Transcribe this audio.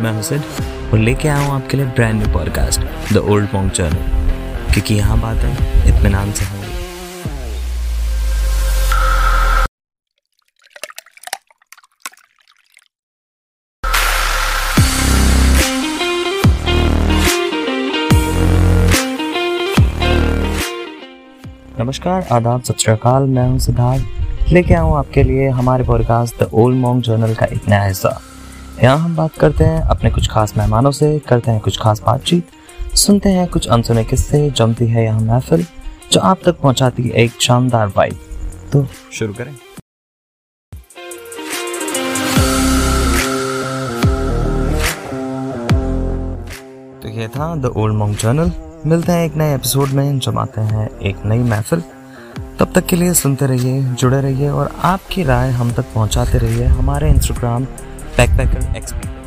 मैं हुसैन, और लेके आया हूँ आपके लिए brand new podcast the Old Monk Journal क्योंकि यहाँ बातें इत्मीनान से होंगी। नमस्कार, आदाब, सत मैं हूँ सिद्धार्थ। लेके हूँ आपके लिए हमारे podcast the Old Monk Journal का एक नया हिस्सा। यहाँ हम बात करते हैं अपने कुछ खास मेहमानों से करते हैं कुछ खास बातचीत सुनते हैं कुछ अनसुने किस्से जमती है यहाँ महफिल जो आप तक पहुँचाती है एक शानदार वाइब तो शुरू करें। तो ये था द ओल्ड मॉन्ग जर्नल मिलते हैं एक नए एपिसोड में जमाते हैं एक नई महफिल। तब तक के लिए सुनते रहिए जुड़े रहिए और आपकी राय हम तक पहुंचाते रहिए हमारे इंस्टाग्राम backpacker experience.